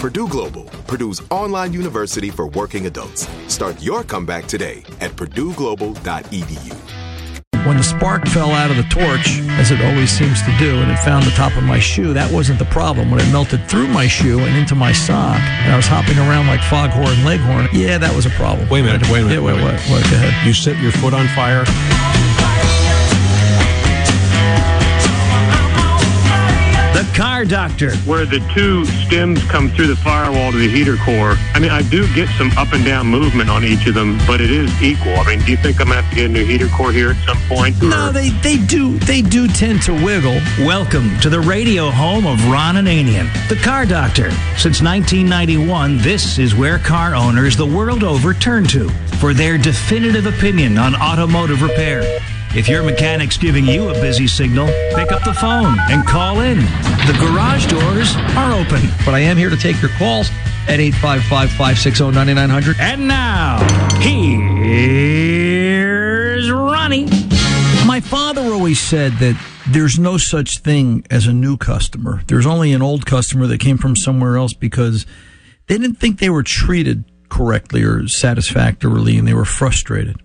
Purdue Global, Purdue's online university for working adults. Start your comeback today at purdueglobal.edu. When the spark fell out of the torch, as it always seems to do, and it found the top of my shoe, that wasn't the problem. When it melted through my shoe and into my sock, and I was hopping around like Foghorn Leghorn, yeah, that was a problem. Wait a minute, wait a minute. Yeah, wait, wait, what, what, go ahead. You set your foot on fire? Car Doctor. where the two stems come through the firewall to the heater core. I mean, I do get some up and down movement on each of them, but it is equal. I mean, do you think I'm gonna have to get a new heater core here at some point? No, they, they do they do tend to wiggle. Welcome to the radio home of Ron Ananian, the Car Doctor. Since 1991, this is where car owners the world over turn to for their definitive opinion on automotive repair. If your mechanic's giving you a busy signal, pick up the phone and call in. The garage doors are open. But I am here to take your calls at 855-560-9900. And now, here's Ronnie. My father always said that there's no such thing as a new customer. There's only an old customer that came from somewhere else because they didn't think they were treated correctly or satisfactorily and they were frustrated.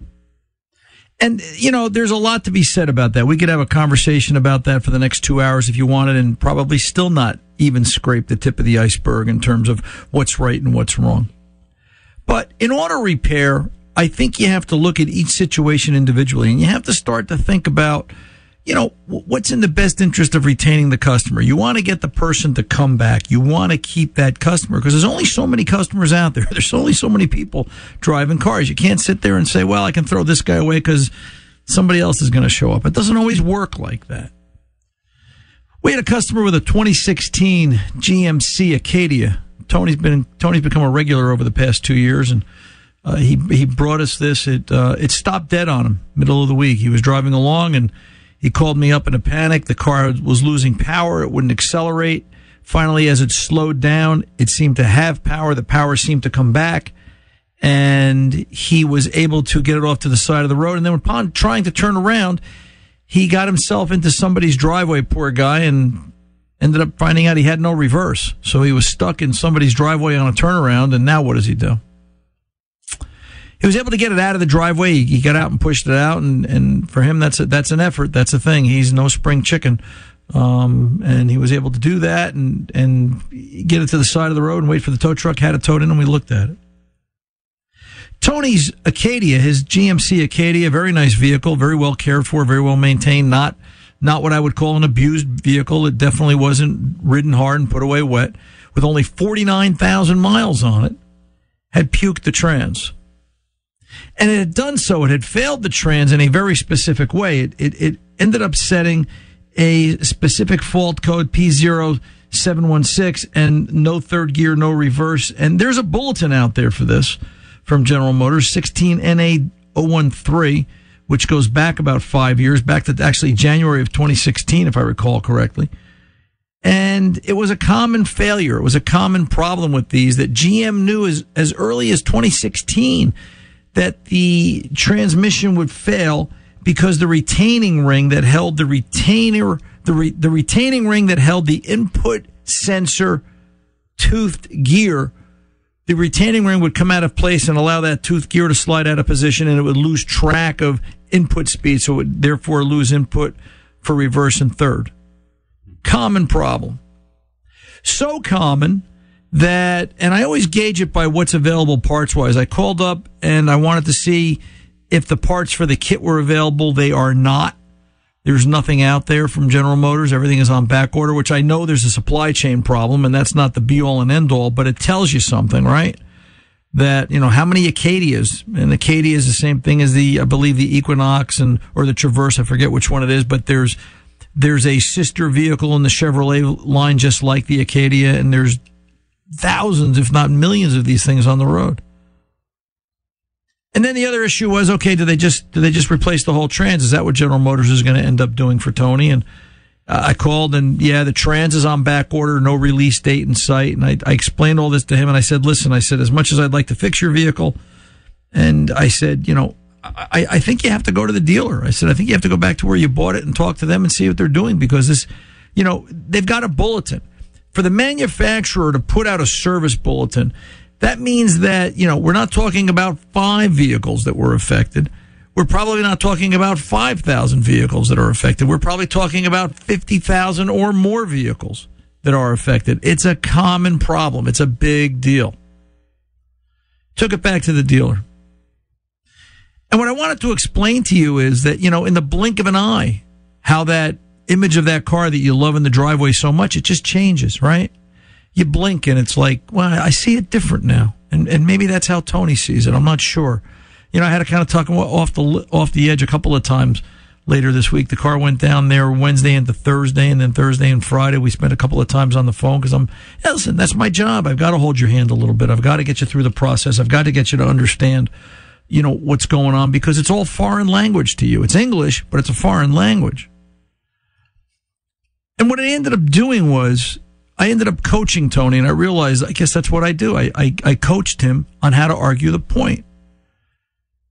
And, you know, there's a lot to be said about that. We could have a conversation about that for the next two hours if you wanted and probably still not even scrape the tip of the iceberg in terms of what's right and what's wrong. But in auto repair, I think you have to look at each situation individually and you have to start to think about, you know, what's in the best interest of retaining the customer. You want to get the person to come back. You want to keep that customer because there's only so many customers out there. There's only so many people driving cars. You can't sit there and say, well, I can throw this guy away because somebody else is going to show up. It doesn't always work like that. We had a customer with a 2016 GMC Acadia. Tony's been Tony's become a regular over the past two years, and uh, he he brought us this. It uh, it stopped dead on him middle of the week. He was driving along and he called me up in a panic. The car was losing power. It wouldn't accelerate. Finally, as it slowed down, it seemed to have power. The power seemed to come back, and he was able to get it off to the side of the road. And then upon trying to turn around, he got himself into somebody's driveway. Poor guy, and Ended up finding out he had no reverse. So he was stuck in somebody's driveway on a turnaround. And now what does he do? He was able to get it out of the driveway. He got out and pushed it out. And, and for him, that's a, that's an effort. That's a thing. He's no spring chicken. Um, and he was able to do that and, and get it to the side of the road and wait for the tow truck, had it towed in, and we looked at it. Tony's Acadia, his GMC Acadia, very nice vehicle, very well cared for, very well maintained, not not what I would call an abused vehicle. It definitely wasn't ridden hard and put away wet. With only 49,000 miles on it, had puked the trans. And it had done so. It had failed the trans in a very specific way. It, it, it ended up setting a specific fault code P0716 and no third gear, no reverse. And there's a bulletin out there for this from General Motors, 16NA013 which goes back about five years, back to actually January of 2016, if I recall correctly. And it was a common failure. It was a common problem with these that GM knew as, as early as 2016 that the transmission would fail because the retaining ring that held the retainer, the, re, the retaining ring that held the input sensor toothed gear the retaining ring would come out of place and allow that tooth gear to slide out of position and it would lose track of input speed. So it would therefore lose input for reverse and third. Common problem. So common that, and I always gauge it by what's available parts wise. I called up and I wanted to see if the parts for the kit were available. They are not. There's nothing out there from General Motors. Everything is on back order, which I know there's a supply chain problem and that's not the be all and end all, but it tells you something, right? That, you know, how many Acadias and Acadia is the same thing as the, I believe the Equinox and, or the Traverse. I forget which one it is, but there's, there's a sister vehicle in the Chevrolet line just like the Acadia and there's thousands, if not millions of these things on the road. And then the other issue was, okay, do they just do they just replace the whole trans? Is that what General Motors is going to end up doing for Tony? And uh, I called, and yeah, the trans is on back order, no release date in sight. And I, I explained all this to him, and I said, listen, I said, as much as I'd like to fix your vehicle, and I said, you know, I, I think you have to go to the dealer. I said, I think you have to go back to where you bought it and talk to them and see what they're doing because this, you know, they've got a bulletin for the manufacturer to put out a service bulletin that means that, you know, we're not talking about five vehicles that were affected. We're probably not talking about 5,000 vehicles that are affected. We're probably talking about 50,000 or more vehicles that are affected. It's a common problem. It's a big deal. Took it back to the dealer. And what I wanted to explain to you is that, you know, in the blink of an eye, how that image of that car that you love in the driveway so much, it just changes, right? you blink and it's like, well, I see it different now. And, and maybe that's how Tony sees it. I'm not sure. You know, I had to kind of talk off the, off the edge a couple of times later this week. The car went down there Wednesday into Thursday and then Thursday and Friday. We spent a couple of times on the phone because I'm, yeah, listen, that's my job. I've got to hold your hand a little bit. I've got to get you through the process. I've got to get you to understand, you know, what's going on because it's all foreign language to you. It's English, but it's a foreign language. And what I ended up doing was I ended up coaching Tony, and I realized I guess that's what I do. I, I, I coached him on how to argue the point.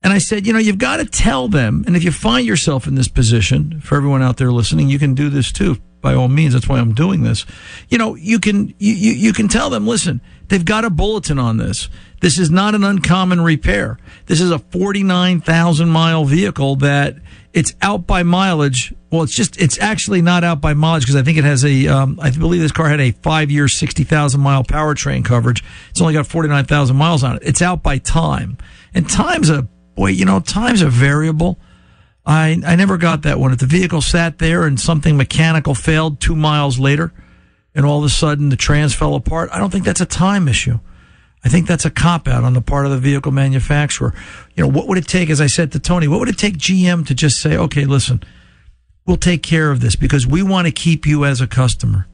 And I said, you know, you've got to tell them. And if you find yourself in this position, for everyone out there listening, you can do this too. By all means, that's why I'm doing this. You know, you can you, you, you can tell them, listen, they've got a bulletin on this. This is not an uncommon repair. This is a 49,000 mile vehicle that it's out by mileage. Well, it's just, it's actually not out by mileage because I think it has a, um, I believe this car had a five year, 60,000 mile powertrain coverage. It's only got 49,000 miles on it. It's out by time. And time's a, boy, you know, time's a variable. I, I never got that one. If the vehicle sat there and something mechanical failed two miles later and all of a sudden the trans fell apart, I don't think that's a time issue. I think that's a cop out on the part of the vehicle manufacturer. You know, what would it take, as I said to Tony, what would it take GM to just say, okay, listen, we'll take care of this because we want to keep you as a customer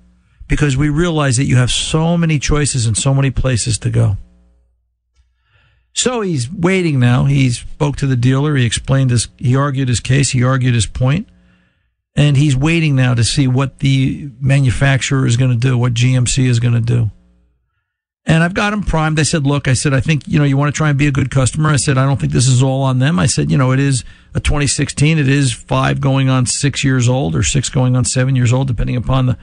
because we realize that you have so many choices and so many places to go. So he's waiting now. He spoke to the dealer. He explained his, he argued his case. He argued his point. And he's waiting now to see what the manufacturer is going to do, what GMC is going to do. And I've got them primed. I said, look, I said, I think, you know, you want to try and be a good customer. I said, I don't think this is all on them. I said, you know, it is a 2016. It is five going on six years old or six going on seven years old, depending upon the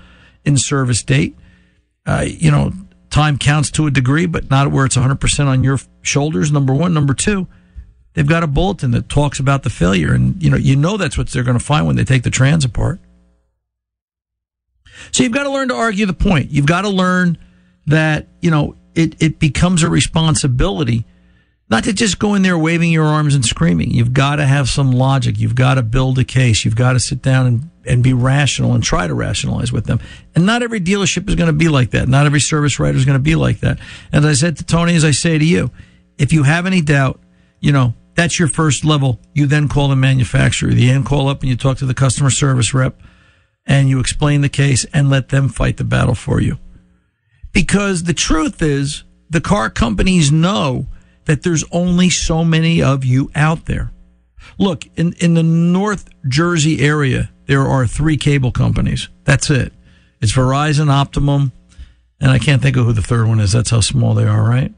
in service date. Uh, you know, time counts to a degree, but not where it's 100% on your shoulders. Number one. Number two, they've got a bulletin that talks about the failure. And, you know, you know that's what they're going to find when they take the trans apart. So you've got to learn to argue the point. You've got to learn that, you know, it, it becomes a responsibility not to just go in there waving your arms and screaming. You've got to have some logic. You've got to build a case. You've got to sit down and, and be rational and try to rationalize with them. And not every dealership is going to be like that. Not every service writer is going to be like that. And as I said to Tony, as I say to you, if you have any doubt, you know, that's your first level. You then call the manufacturer. You then call up and you talk to the customer service rep and you explain the case and let them fight the battle for you. Because the truth is, the car companies know that there's only so many of you out there. Look, in, in the North Jersey area, there are three cable companies. That's it. It's Verizon, Optimum, and I can't think of who the third one is. That's how small they are, right?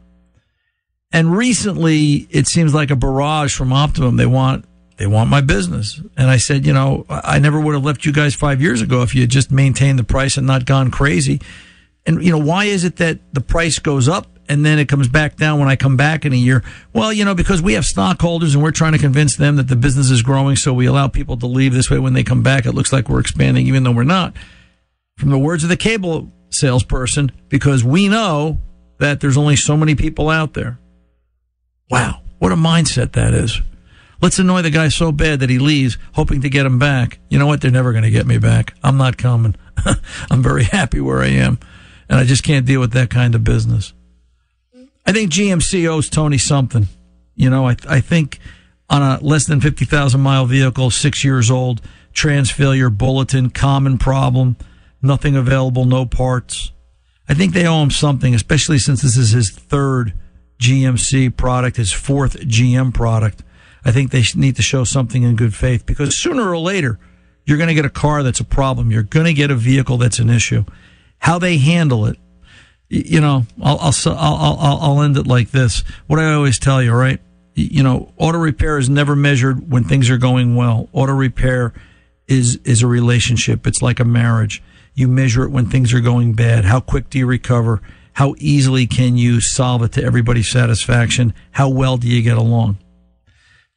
And recently, it seems like a barrage from Optimum. They want they want my business. And I said, you know, I never would have left you guys five years ago if you had just maintained the price and not gone crazy. And you know, why is it that the price goes up and then it comes back down when I come back in a year? Well, you know, because we have stockholders and we're trying to convince them that the business is growing, so we allow people to leave this way. When they come back, it looks like we're expanding, even though we're not. From the words of the cable salesperson, because we know that there's only so many people out there. Wow, what a mindset that is. Let's annoy the guy so bad that he leaves, hoping to get him back. You know what? They're never going to get me back. I'm not coming. I'm very happy where I am, and I just can't deal with that kind of business. I think GMC owes Tony something. You know, I, I think on a less than 50,000 mile vehicle, six years old, trans failure, bulletin, common problem, nothing available, no parts. I think they owe him something, especially since this is his third GMC product, his fourth GM product. I think they need to show something in good faith because sooner or later, you're going to get a car that's a problem. You're going to get a vehicle that's an issue. How they handle it, you know, I'll, I'll, I'll, I'll end it like this. What I always tell you, right? You know, auto repair is never measured when things are going well. Auto repair is, is a relationship. It's like a marriage. You measure it when things are going bad. How quick do you recover? How easily can you solve it to everybody's satisfaction? How well do you get along?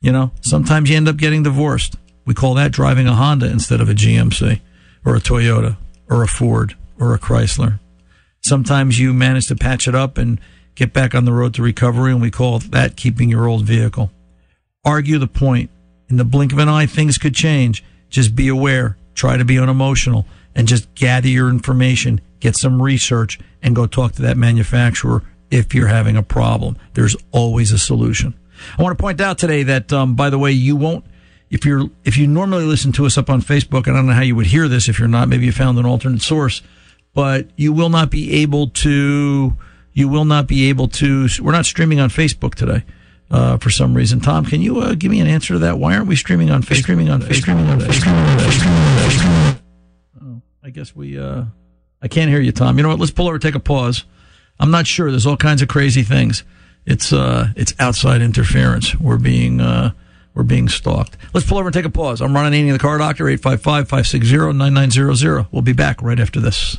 You know, sometimes you end up getting divorced. We call that driving a Honda instead of a GMC or a Toyota or a Ford or a Chrysler. Sometimes you manage to patch it up and get back on the road to recovery, and we call that keeping your old vehicle. Argue the point. In the blink of an eye, things could change. Just be aware. Try to be unemotional and just gather your information, get some research, and go talk to that manufacturer if you're having a problem. There's always a solution. I want to point out today that, um, by the way, you won't if you're if you normally listen to us up on Facebook, and I don't know how you would hear this if you're not. Maybe you found an alternate source, but you will not be able to. You will not be able to. We're not streaming on Facebook today. Uh, for some reason, Tom, can you uh, give me an answer to that? Why aren't we streaming on Facebook? Streaming on Facebook. Streaming on Facebook. Oh, I guess we. Uh, I can't hear you, Tom. You know what? Let's pull over, take a pause. I'm not sure. There's all kinds of crazy things it's uh it's outside interference. We're being uh we're being stalked. Let's pull over and take a pause. I'm Ron Ananian, the car doctor, 855-560-9900. We'll be back right after this.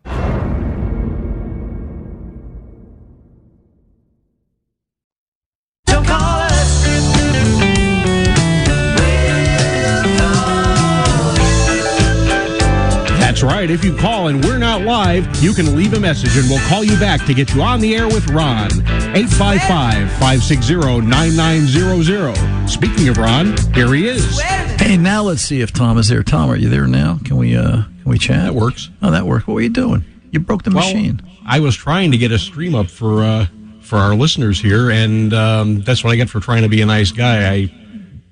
Right. If you call and we're not live, you can leave a message and we'll call you back to get you on the air with Ron. 855 560 9900. Speaking of Ron, here he is. Hey, now let's see if Tom is there. Tom, are you there now? Can we uh can we chat? That works. Oh, that worked. What were you doing? You broke the Well, machine. I was trying to get a stream up for uh, for our listeners here, and um, that's what I get for trying to be a nice guy. I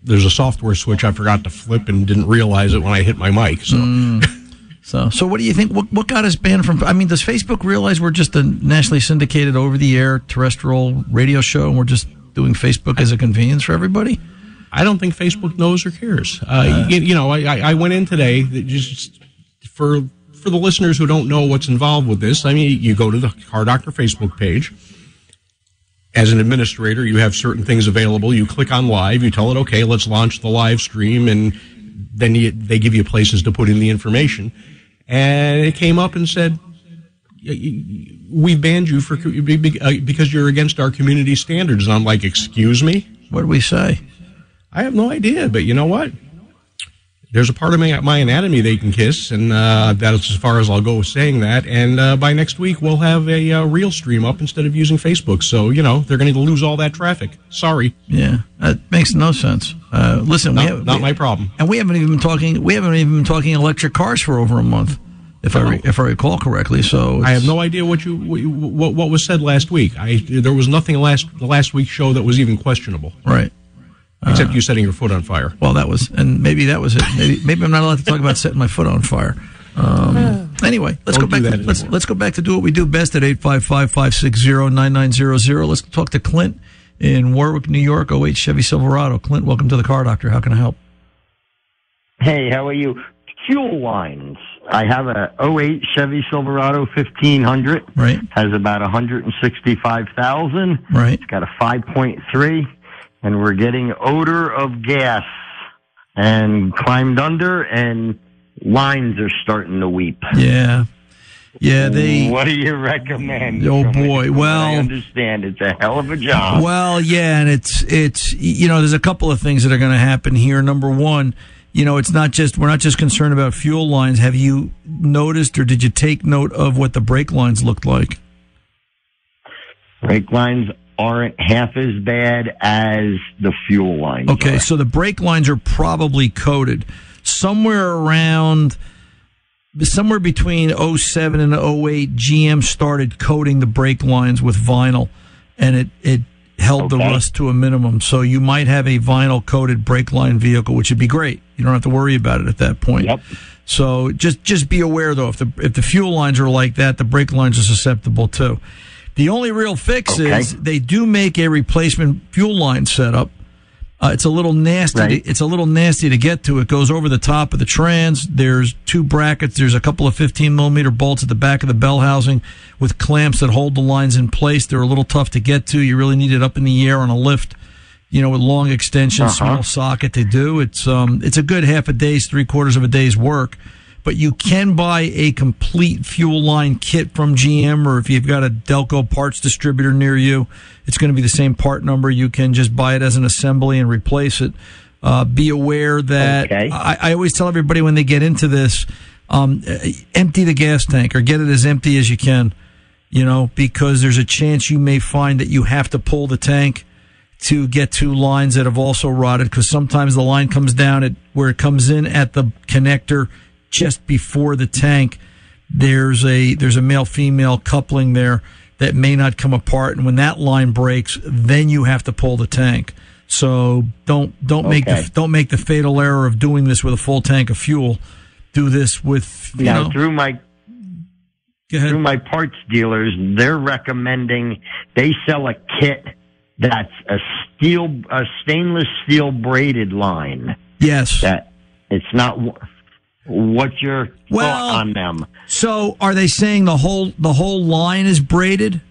there's a software switch I forgot to flip and didn't realize it when I hit my mic. So. Mm. So, so what do you think? What, what got us banned from? I mean, does Facebook realize we're just a nationally syndicated, over-the-air terrestrial radio show, and we're just doing Facebook as a convenience for everybody? I don't think Facebook knows or cares. Uh, you, you know, I, I I went in today just for for the listeners who don't know what's involved with this. I mean, you go to the Car Doctor Facebook page. As an administrator, you have certain things available. You click on live. You tell it, okay, let's launch the live stream, and then you, they give you places to put in the information. And it came up and said, we banned you for uh, because you're against our community standards. And I'm like, excuse me. What did we say? I have no idea, but you know what? There's a part of my, my anatomy they can kiss, and uh, that's as far as I'll go with saying that. And uh, by next week, we'll have a uh, real stream up instead of using Facebook. So you know they're going to lose all that traffic. Sorry. Yeah, that makes no sense. Uh, listen, Not- we have, not we- my problem. And we haven't even been talking. We haven't even been talking electric cars for over a month, if I re, if I recall correctly. So I have no idea what you what, what was said last week. I there was nothing last the last week's show that was even questionable. Right. Except you setting your foot on fire. Well, that was, and maybe that was it. Maybe, maybe I'm not allowed to talk about setting my foot on fire. Um, anyway, let's Don't go back. To, let's let's go back to do what we do best at 855-560-9900. Let's talk to Clint in Warwick, New York. 08 Chevy Silverado. Clint, welcome to the Car Doctor. How can I help? Hey, how are you? Fuel lines. I have a 08 Chevy Silverado 1500. Right. Has about 165,000. Right. It's got a 5.3 and we're getting odor of gas and climbed under and lines are starting to weep. Yeah. Yeah, they. What do you recommend? Oh, boy. Well- I understand it's a hell of a job. Well, yeah, and it's it's you know there's a couple of things that are going to happen here. Number one, you know it's not just we're not just concerned about fuel lines. Have you noticed or did you take note of what the brake lines looked like? Brake lines aren't half as bad as the fuel lines. Okay, are. so the brake lines are probably coated somewhere around somewhere between 07 and 08, GM started coating the brake lines with vinyl, and it it held the rust to a minimum. So you might have a vinyl coated brake line vehicle, which would be great. You don't have to worry about it at that point. Yep. So just just be aware though, if the if the fuel lines are like that, the brake lines are susceptible too. The only real fix Okay. is they do make a replacement fuel line setup. Uh, it's a little nasty. Right. To, it's a little nasty to get to. It goes over the top of the trans. There's two brackets. There's a couple of 15 millimeter bolts at the back of the bell housing with clamps that hold the lines in place. They're a little tough to get to. You really need it up in the air on a lift. You know, with long extensions, Uh-huh. small socket to do. It's um, it's a good half a day's, three quarters of a day's work. But you can buy a complete fuel line kit from GM, or if you've got a Delco parts distributor near you, it's going to be the same part number. You can just buy it as an assembly and replace it. Uh, be aware that Okay. I, I always tell everybody when they get into this, um, empty the gas tank or get it as empty as you can. You know, because there's a chance you may find that you have to pull the tank to get to lines that have also rotted because sometimes the line comes down at where it comes in at the connector just before the tank there's a there's a male female coupling there that may not come apart and when that line breaks then you have to pull the tank so don't don't make the don't make the fatal error of doing this with a full tank of fuel do this with you Now, know through my go ahead. through my parts dealers, they're recommending they sell a kit that's a steel, a stainless steel braided line. yes That it's not. Wh- What's your Well- thought on them? so are they saying the whole the whole line is braided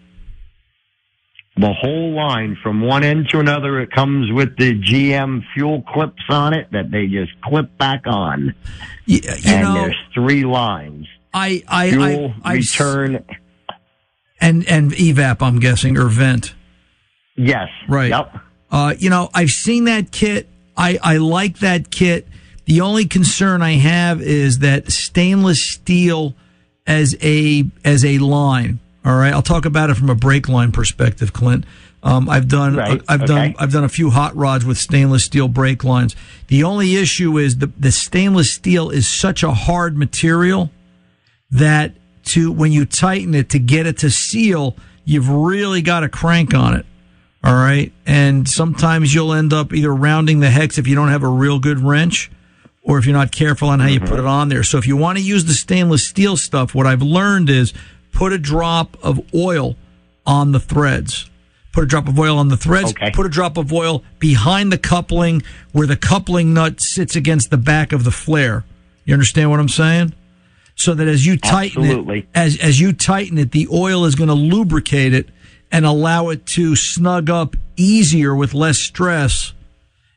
The whole line from one end to another. It comes with the GM fuel clips on it that they just clip back on, Y- you and know there's three lines: I I fuel, I, I return. and and evap I'm guessing or vent Yes. Right. Yep. Uh, you know, I've seen that kit. I, I like that kit. The only concern I have is that stainless steel as a as a line. All right, I'll talk about it from a brake line perspective, Clint. Um, I've done Right, I've done. I've done a few hot rods with stainless steel brake lines. The only issue is the the stainless steel is such a hard material that to when you tighten it to get it to seal, you've really got to crank on it. All right. And sometimes you'll end up either rounding the hex if you don't have a real good wrench or if you're not careful on how you put it mm-hmm. on there. So if you want to use the stainless steel stuff, what I've learned is put a drop of oil on the threads. Put a drop of oil on the threads. Okay. Put a drop of oil behind the coupling where the coupling nut sits against the back of the flare. You understand what I'm saying? So that as you tighten Absolutely. it, as as you tighten it, the oil is going to lubricate it and allow it to snug up easier with less stress.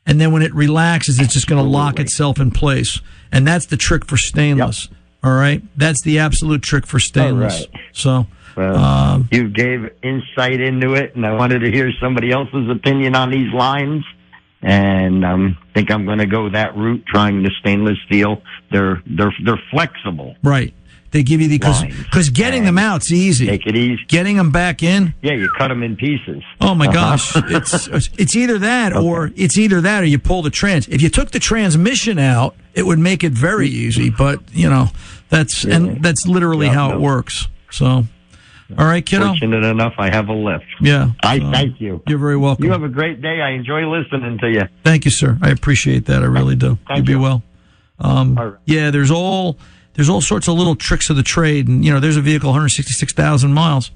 And then when it relaxes, it's just going to lock itself in place. And that's the trick for stainless. All right. That's the absolute trick for stainless. right. So, Well, um, you gave insight into it, and I wanted to hear somebody else's opinion on these lines. And I um, think I'm going to go that route, trying the stainless steel. They're they're they're flexible. right. They give you the, cause, cause getting them out's easy. Take it easy. Getting them back in. Yeah, you cut them in pieces. Oh my Uh-huh. gosh. It's, it's either that or it's either that or you pull the trans. If you took the transmission out, it would make it very easy, but you know, that's, and that's literally Yeah, how no. it works. So, all right, kiddo. Fortunate enough, I have a lift. Yeah. I so thank you. You're very welcome. You have a great day. I enjoy listening to you. Thank you, sir. I appreciate that. I really do. Thank you be well. Um, right. yeah, there's all there's all sorts of little tricks of the trade, and you know, there's a vehicle 166,000 miles.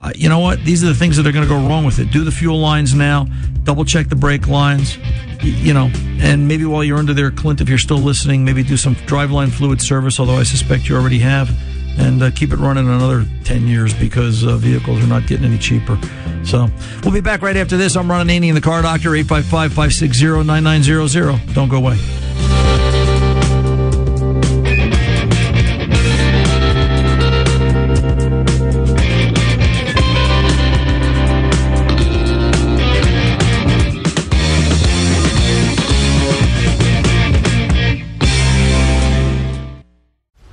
Uh, you know what? These are the things that are going to go wrong with it. Do the fuel lines now. Double check the brake lines. You know, and maybe while you're under there, Clint, if you're still listening, maybe do some driveline fluid service. Although I suspect you already have, and uh, keep it running another 10 years because uh, vehicles are not getting any cheaper. So we'll be back right after this. I'm Ron Ananian, the Car Doctor. 855-560-9900. Don't go away.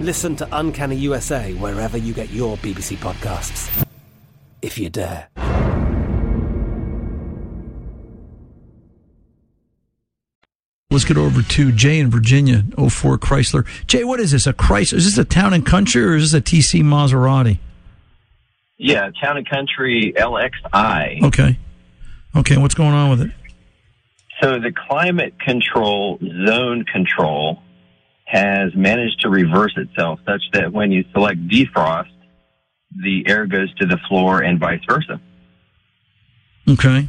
Listen to Uncanny USA wherever you get your BBC podcasts, if you dare. Let's get over to Jay in Virginia, 04 Chrysler. Jay, what is this? A Chrysler? Is this a town and country or is this a TC Maserati? Yeah, Town and Country LXI. Okay. Okay, what's going on with it? So the climate control zone control has managed to reverse itself such that when you select defrost, the air goes to the floor and vice versa. Okay.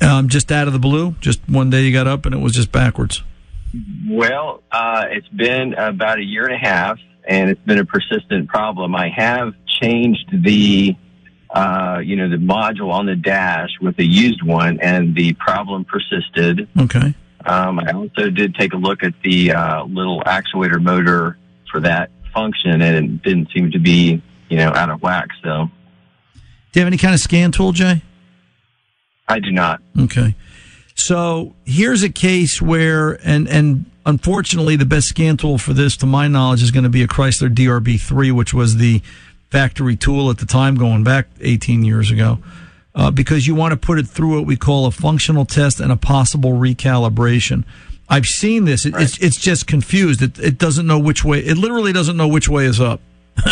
Um, just out of the blue? Just one day you got up and it was just backwards? Well, uh, it's been about a year and a half, and it's been a persistent problem. I have changed the, uh, you know, the module on the dash with a used one, and the problem persisted. Okay. Um, I also did take a look at the uh, little actuator motor for that function, and it didn't seem to be, you know, out of whack. So, Do you have any kind of scan tool, Jay? I do not. Okay. So here's a case where, and, and unfortunately, the best scan tool for this, to my knowledge, is going to be a Chrysler DRB3, which was the factory tool at the time going back 18 years ago. Uh, because you want to put it through what we call a functional test and a possible recalibration. I've seen this. It, right. It's it's just confused. It it doesn't know which way. It literally doesn't know which way is up.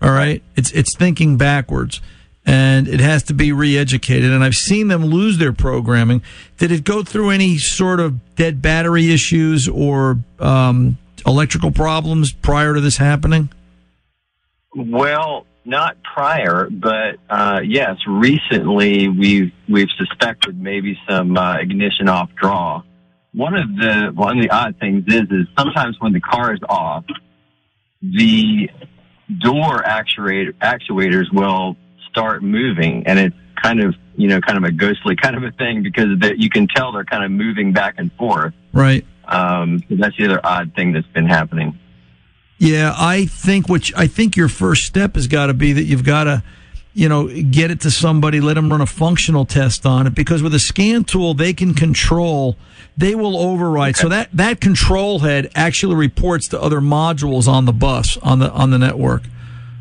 All right. It's it's thinking backwards and it has to be re-educated. And I've seen them lose their programming. Did it go through any sort of dead battery issues or um, electrical problems prior to this happening? Well, not prior, but uh, yes, recently we've we've suspected maybe some uh, ignition off draw. One of the one of the odd things is is sometimes when the car is off, the door actuator actuators will start moving, and it's kind of you know kind of a ghostly kind of a thing because that you can tell they're kind of moving back and forth. Right. Um, that's the other odd thing that's been happening. Yeah, I think which I think your first step has got to be that you've got to, you know, get it to somebody, let them run a functional test on it because with a scan tool they can control, they will override. Okay. So that that control head actually reports to other modules on the bus on the on the network.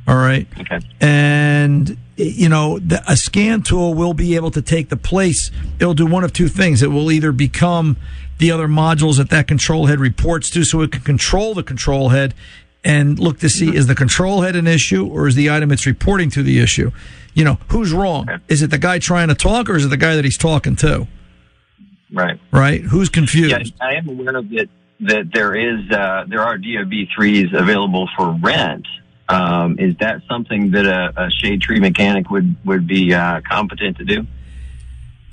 All right. Okay. And you know, the, a scan tool will be able to take the place. It'll do one of two things. It will either become the other modules that that control head reports to, so it can control the control head and look to see is the control head an issue or is the item it's reporting to the issue? You know, who's wrong? Is it the guy trying to talk or is it the guy that he's talking to? Right. Right. Who's confused? Yeah, I am aware of it that there is uh, there are DRB threes available for rent. Um, is that something that a, a, shade tree mechanic would would be uh, competent to do?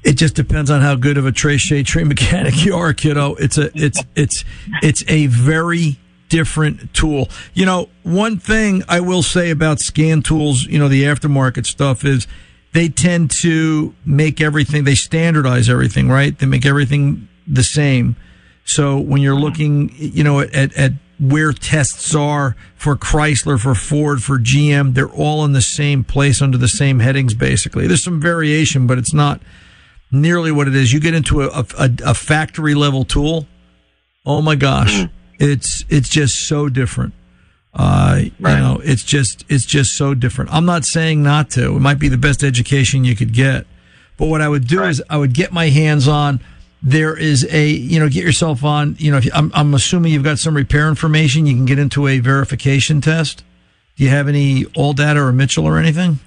It just depends on how good of a trace shade tree mechanic you are, kiddo. It's a it's it's it's a very different tool. You know, one thing I will say about scan tools, you know, the aftermarket stuff is they tend to make everything, they standardize everything, right? They make everything the same. So when you're mm-hmm. looking, you know, at, at where tests are for Chrysler, for Ford, for GM, they're all in the same place under the same headings, basically. There's some variation, but it's not nearly what it is. You get into a, a, a factory level tool. Oh my gosh. Mm. It's it's just so different. Uh, right. You know, it's just it's just so different. I'm not saying not to. It might be the best education you could get, but what I would do right. is I would get my hands on. There is a you know get yourself on. You know, you, I'm I'm assuming you've got some repair information. You can get into a verification test. Do you have any ALLDATA or Mitchell or anything?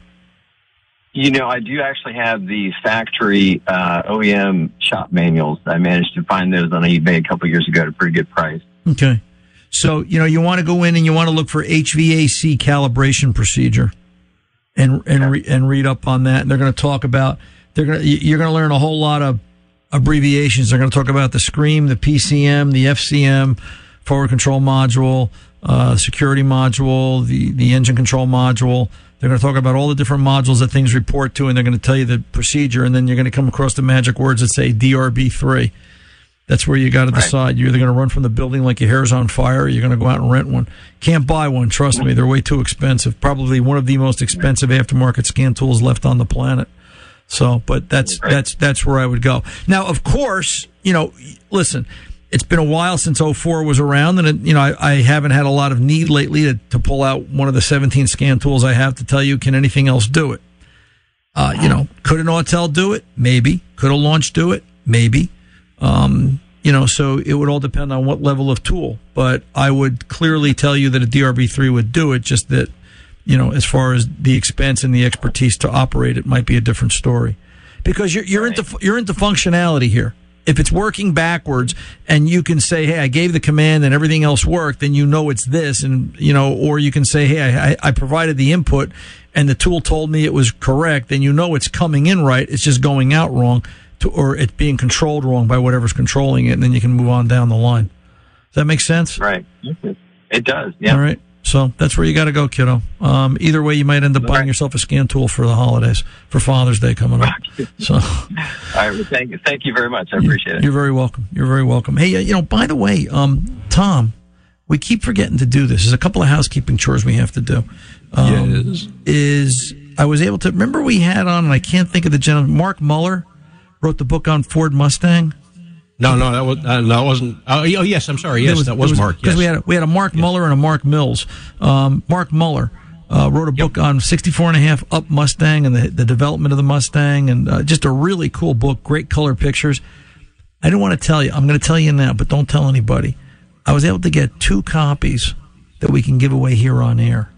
You know, I do actually have the factory uh, OEM shop manuals. I managed to find those on eBay a couple years ago at a pretty good price. Okay. So, you know, you want to go in and you want to look for HVAC calibration procedure and, and, re, and read up on that. And they're going to talk about, they're going to, you're going to learn a whole lot of abbreviations. They're going to talk about the SKREEM, the PCM, the FCM, forward control module, uh, security module, the, the engine control module. They're going to talk about all the different modules that things report to, and they're going to tell you the procedure, and then you're going to come across the magic words that say DRB3. That's where you got to decide. Right. You're either going to run from the building like your hair's on fire, or you're going to go out and rent one. Can't buy one. Trust me, they're way too expensive. Probably one of the most expensive aftermarket scan tools left on the planet. So, but that's right. that's that's where I would go. Now, of course, you know, listen, it's been a while since 04 was around, and it, you know, I, I, haven't had a lot of need lately to, to pull out one of the 17 scan tools I have to tell you, can anything else do it? Uh, you know, could an Autel do it? Maybe. Could a launch do it? Maybe. Um, you know, so it would all depend on what level of tool. But I would clearly tell you that a DRB3 would do it, just that, you know, as far as the expense and the expertise to operate it might be a different story. Because you're, you're right. into, you're into functionality here. If it's working backwards and you can say, Hey, I gave the command and everything else worked, then you know it's this. And, you know, or you can say, Hey, I, I provided the input and the tool told me it was correct. Then you know it's coming in right. It's just going out wrong to, or it's being controlled wrong by whatever's controlling it, and then you can move on down the line. Does that make sense? Right. It does. Yeah. All right. So that's where you got to go, kiddo. Um, either way, you might end up buying right. yourself a scan tool for the holidays, for Father's Day coming up. So, all right. Well, thank you. Thank you very much. I appreciate it. You're very welcome. You're very welcome. Hey, uh, you know, by the way, um, Tom, we keep forgetting to do this. There's a couple of housekeeping chores we have to do. Um, yes. Is I was able to remember we had on, and I can't think of the gentleman, Mark Muller wrote the book on Ford Mustang? No, no, that was uh, no, wasn't. Oh, oh, yes, I'm sorry. Yes, was, that was, was Mark. Because yes. we had a, we had a Mark yes. Muller and a Mark Mills. Um, Mark Muller uh, wrote a yep. book on 64 and a half up Mustang and the, the development of the Mustang, and uh, just a really cool book. Great color pictures. I didn't want to tell you. I'm going to tell you now, but don't tell anybody. I was able to get two copies that we can give away here on air.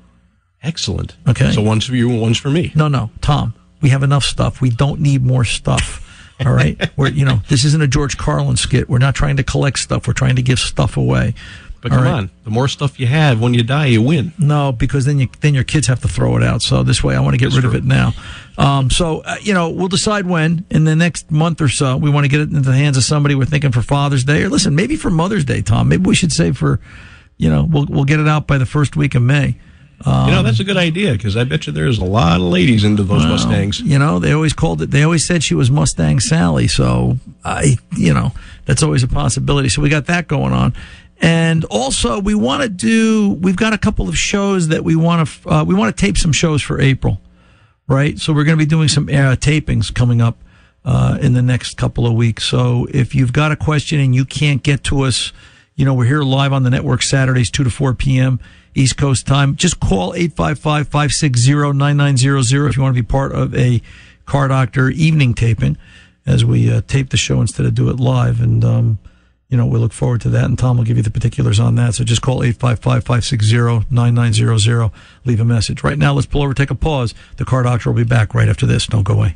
Excellent. Okay. So one's for you and one's for me. No, no, Tom. We have enough stuff. We don't need more stuff. All right. We're, you know, this isn't a George Carlin skit. We're not trying to collect stuff. We're trying to give stuff away. But come right? on, the more stuff you have, when you die, you win. No, because then you then your kids have to throw it out. So this way, I want to get That's rid true. of it now. Um, so uh, you know, we'll decide when in the next month or so we want to get it into the hands of somebody we're thinking for Father's Day, or listen, maybe for Mother's Day, Tom. Maybe we should say for, you know, we'll we'll get it out by the first week of May. Um, you know, that's a good idea because I bet you there's a lot of ladies into those well, Mustangs. You know, they always called it. They always said she was Mustang Sally. So I, you know, that's always a possibility. So we got that going on. And also, we want to do. We've got a couple of shows that we want to. Uh, we want to tape some shows for April, right? So we're going to be doing some uh, tapings coming up uh, in the next couple of weeks. So if you've got a question and you can't get to us, you know, we're here live on the network Saturdays, 2 to 4 p.m. East Coast time. Just call 855-560-9900 if you want to be part of a Car Doctor evening taping as we uh, tape the show instead of do it live. And, um, you know, we look forward to that. And Tom will give you the particulars on that. So just call 855-560-9900. Leave a message. Right now, let's pull over, take a pause. The Car Doctor will be back right after this. Don't go away.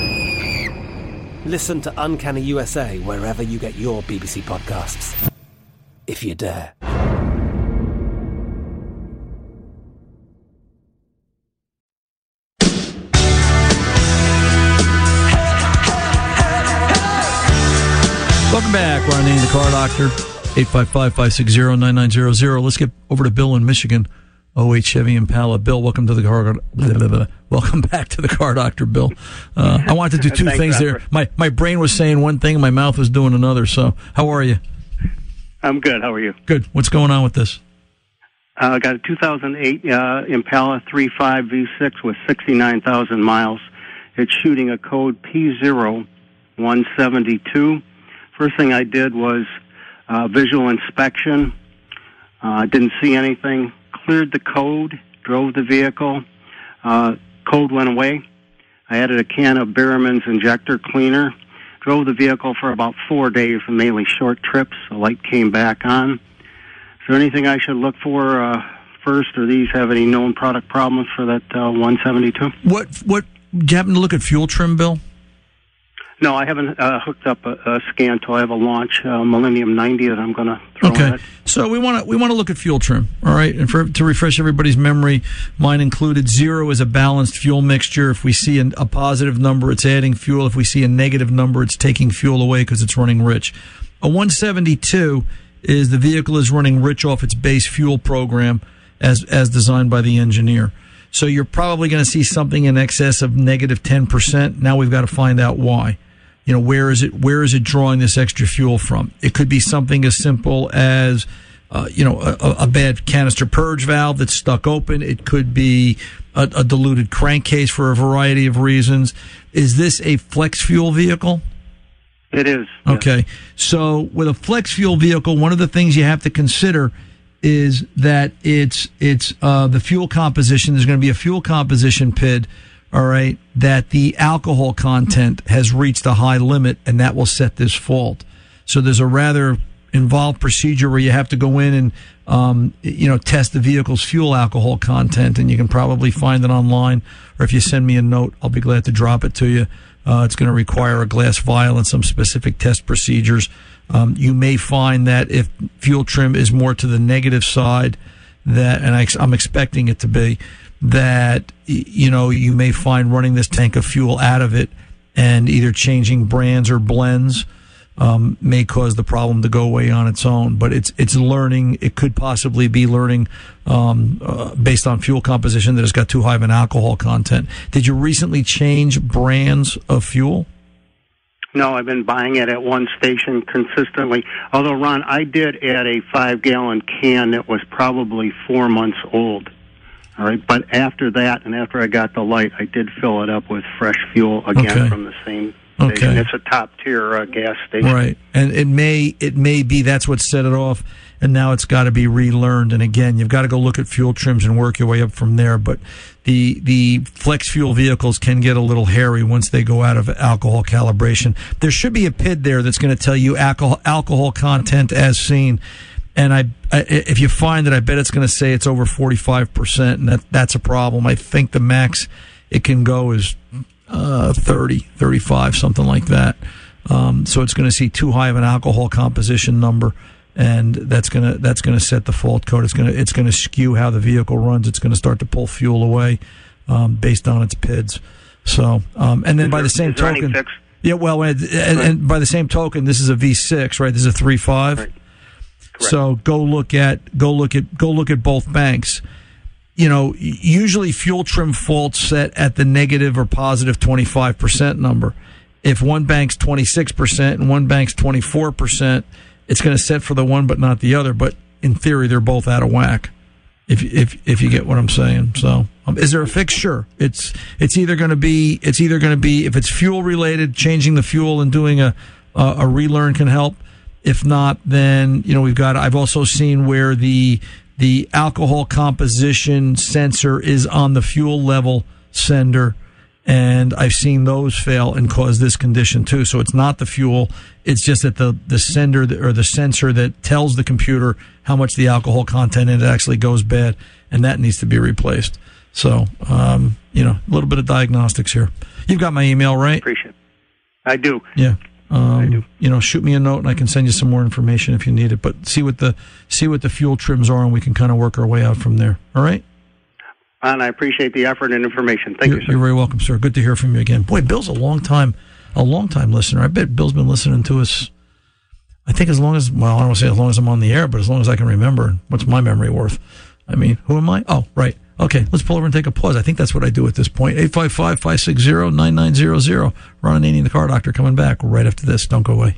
Listen to Uncanny USA wherever you get your BBC podcasts, if you dare. Welcome back. We're on the Car Doctor. 855-560-9900. Let's get over to Bill in Michigan. 08 Chevy Impala. Bill, welcome to the car. Blah, blah, blah. Welcome back to the car doctor, Bill. Uh, I wanted to do two things there. My my brain was saying one thing, my mouth was doing another. So, how are you? I'm good. How are you? Good. What's going on with this? Uh, I got a 2008 uh, Impala 3.5 V6 with 69,000 miles. It's shooting a code P0172. First thing I did was uh, visual inspection. Uh, didn't see anything. The code. Drove the vehicle. Uh, code went away. I added a can of Berryman's injector cleaner. Drove the vehicle for about four days, mainly short trips. The light came back on. Is there anything I should look for uh, first, or these have any known product problems for that uh, 172? What what? Do you happen to look at fuel trim, Bill? No, I haven't uh, hooked up a, a scan until I have a launch uh, Millennium 90 that I'm going to throw Okay, so we want to we want to look at fuel trim, all right, and for to refresh everybody's memory, mine included zero is a balanced fuel mixture. If we see an, a positive number, it's adding fuel. If we see a negative number, it's taking fuel away because it's running rich. A 172 is the vehicle is running rich off its base fuel program as as designed by the engineer. So you're probably going to see something in excess of negative 10%. Now we've got to find out why you know where is it where is it drawing this extra fuel from it could be something as simple as uh, you know a, a bad canister purge valve that's stuck open it could be a, a diluted crankcase for a variety of reasons is this a flex fuel vehicle It is. Okay. So with a flex fuel vehicle, one of the things you have to consider is that it's it's uh, the fuel composition. There's going to be a fuel composition PID, all right, that the alcohol content has reached a high limit, and that will set this fault. So there's a rather involved procedure where you have to go in and um, you know test the vehicle's fuel alcohol content, and you can probably find it online, or if you send me a note, I'll be glad to drop it to you. Uh, it's going to require a glass vial and some specific test procedures. Um, you may find that if fuel trim is more to the negative side, that, and I, I'm expecting it to be, that, you know, you may find running this tank of fuel out of it and either changing brands or blends um, may cause the problem to go away on its own. But it's it's learning. It could possibly be learning um, uh, based on fuel composition that it's got too high of an alcohol content. Did you recently change brands of fuel? No, I've been buying it at one station consistently. Although, Ron, I did add a five gallon can that was probably four months old. All right, but after that, and after I got the light, I did fill it up with fresh fuel again Okay. from the same Okay. station. It's a top tier uh, gas station. Right, and it may it may be that's what set it off, and now it's got to be relearned. And again, you've got to go look at fuel trims and work your way up from there. But the the flex fuel vehicles can get a little hairy once they go out of alcohol calibration. There should be a PID there that's going to tell you alcohol alcohol content as seen. And I, I, if you find that I bet it's going to say it's over forty five percent, and that that's a problem. I think the max it can go is uh, 30, 35, something like that. Um, so it's going to see too high of an alcohol composition number, and that's going to that's going to set the fault code. It's going to it's going to skew how the vehicle runs. It's going to start to pull fuel away um, based on its PIDs. So, um, and then by the same is there token, yeah, well, and, and, and by the same token, this is a V6, right? This is a three five. So go look at go look at go look at both banks. You know, usually fuel trim faults set at the negative or positive twenty five percent number. If one bank's twenty six percent and one bank's twenty four percent, it's going to set for the one but not the other. But in theory, they're both out of whack. If if if you get what I'm saying, so um, is there a fix? Sure, it's it's either going to be it's either going to be if it's fuel related, changing the fuel and doing a a, a relearn can help. If not, then you know we've got. I've also seen where the the alcohol composition sensor is on the fuel level sender, and I've seen those fail and cause this condition too. So it's not the fuel; it's just that the the sender that- or the sensor that tells the computer how much the alcohol content in it actually goes bad, and that needs to be replaced. So um, you know, a little bit of diagnostics here. You've got my email, right? Appreciate it. I do. Yeah. Um, You know, shoot me a note and I can send you some more information if you need it. But see what the see what the fuel trims are, and we can kind of work our way out from there. All right. And I appreciate the effort and information. Thank you're, you, sir. You're very welcome, sir. Good to hear from you again. Boy, Bill's a long time, a long time listener. I bet Bill's been listening to us. I think as long as well, I don't want to say as long as I'm on the air, but as long as I can remember. What's my memory worth? I mean, who am I? Oh, right. Okay, let's pull over and take a pause. I think that's what I do at this point. 855-560-9900. Ron Ananian, the car doctor, coming back right after this. Don't go away.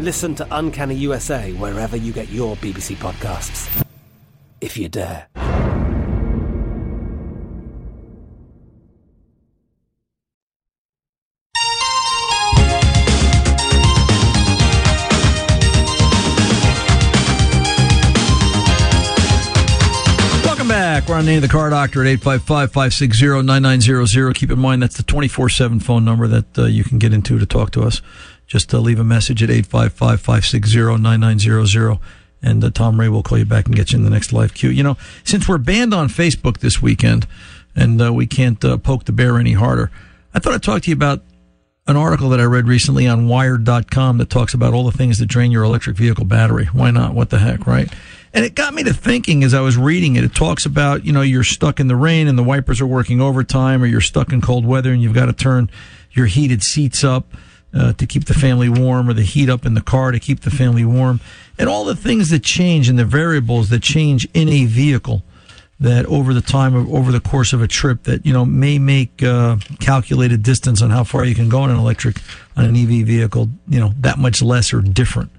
Listen to Uncanny USA wherever you get your BBC podcasts, if you dare. Welcome back. We're on Name the Car Doctor at 855-560-9900. Keep in mind that's the 24-7 phone number that uh, you can get into to talk to us. Just uh, leave a message at 855-560-9900 and uh, Tom Ray will call you back and get you in the next live queue. You know, since we're banned on Facebook this weekend and uh, we can't uh, poke the bear any harder, I thought I'd talk to you about an article that I read recently on wired.com that talks about all the things that drain your electric vehicle battery. Why not? What the heck, right? And it got me to thinking as I was reading it. It talks about, you know, you're stuck in the rain and the wipers are working overtime or you're stuck in cold weather and you've got to turn your heated seats up uh, to keep the family warm or the heat up in the car to keep the family warm. And all the things that change and the variables that change in a vehicle that over the time of over the course of a trip that you know may make uh, calculated distance on how far you can go in an electric on an EV vehicle you know that much less or different.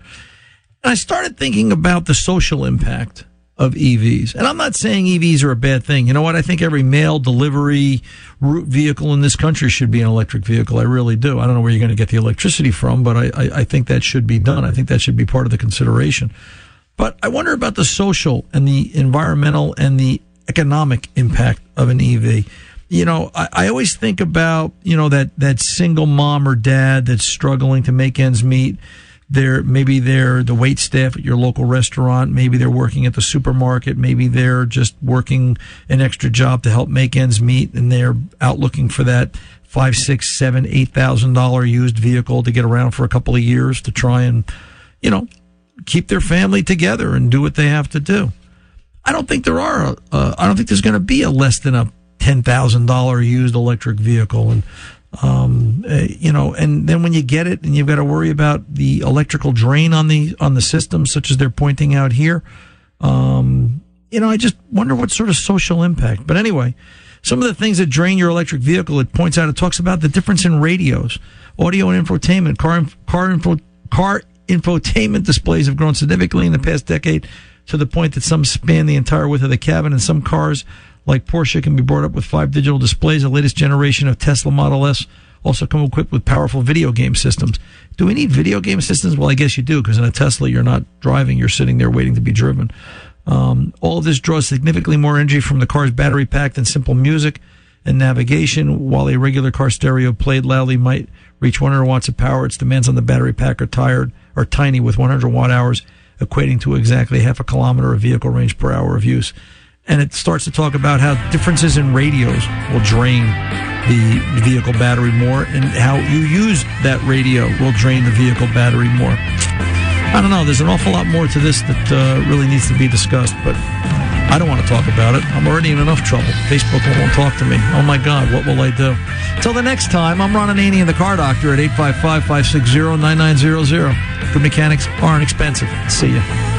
And I started thinking about the social impact of EVs. And I'm not saying EVs are a bad thing. You know what? I think every mail delivery route vehicle in this country should be an electric vehicle. I really do. I don't know where you're going to get the electricity from, but I, I, I think that should be done. I think that should be part of the consideration. But I wonder about the social and the environmental and the economic impact of an EV. You know, I, I always think about, you know, that, that single mom or dad that's struggling to make ends meet. They're, maybe they're the wait staff at your local restaurant. Maybe they're working at the supermarket. Maybe they're just working an extra job to help make ends meet and they're out looking for that five, six, seven, eight thousand dollar used vehicle to get around for a couple of years to try and, you know, keep their family together and do what they have to do. I don't think there are. Uh, I don't think there's going to be a less than a ten thousand dollar used electric vehicle, and um, uh, you know, and then when you get it, and you've got to worry about the electrical drain on the on the system, such as they're pointing out here. Um, you know, I just wonder what sort of social impact. But anyway, some of the things that drain your electric vehicle, it points out, it talks about the difference in radios, audio and infotainment, car car info, car infotainment displays have grown significantly in the past decade to the point that some span the entire width of the cabin and some cars like Porsche can be brought up with five digital displays. The latest generation of Tesla Model S also come equipped with powerful video game systems. Do we need video game systems? Well, I guess you do, because in a Tesla, you're not driving, you're sitting there waiting to be driven. Um, all of this draws significantly more energy from the car's battery pack than simple music and navigation. While a regular car stereo played loudly might reach 100 watts of power, its demands on the battery pack are tired are tiny, with 100 watt hours equating to exactly half a kilometer of vehicle range per hour of use and it starts to talk about how differences in radios will drain the vehicle battery more and how you use that radio will drain the vehicle battery more. I don't know. There's an awful lot more to this that uh, really needs to be discussed, but I don't want to talk about it. I'm already in enough trouble. Facebook won't talk to me. Oh my God, what will I do? Till the next time, I'm Ron Ananian, the car doctor at 855 560 9900. Good mechanics aren't expensive. See you.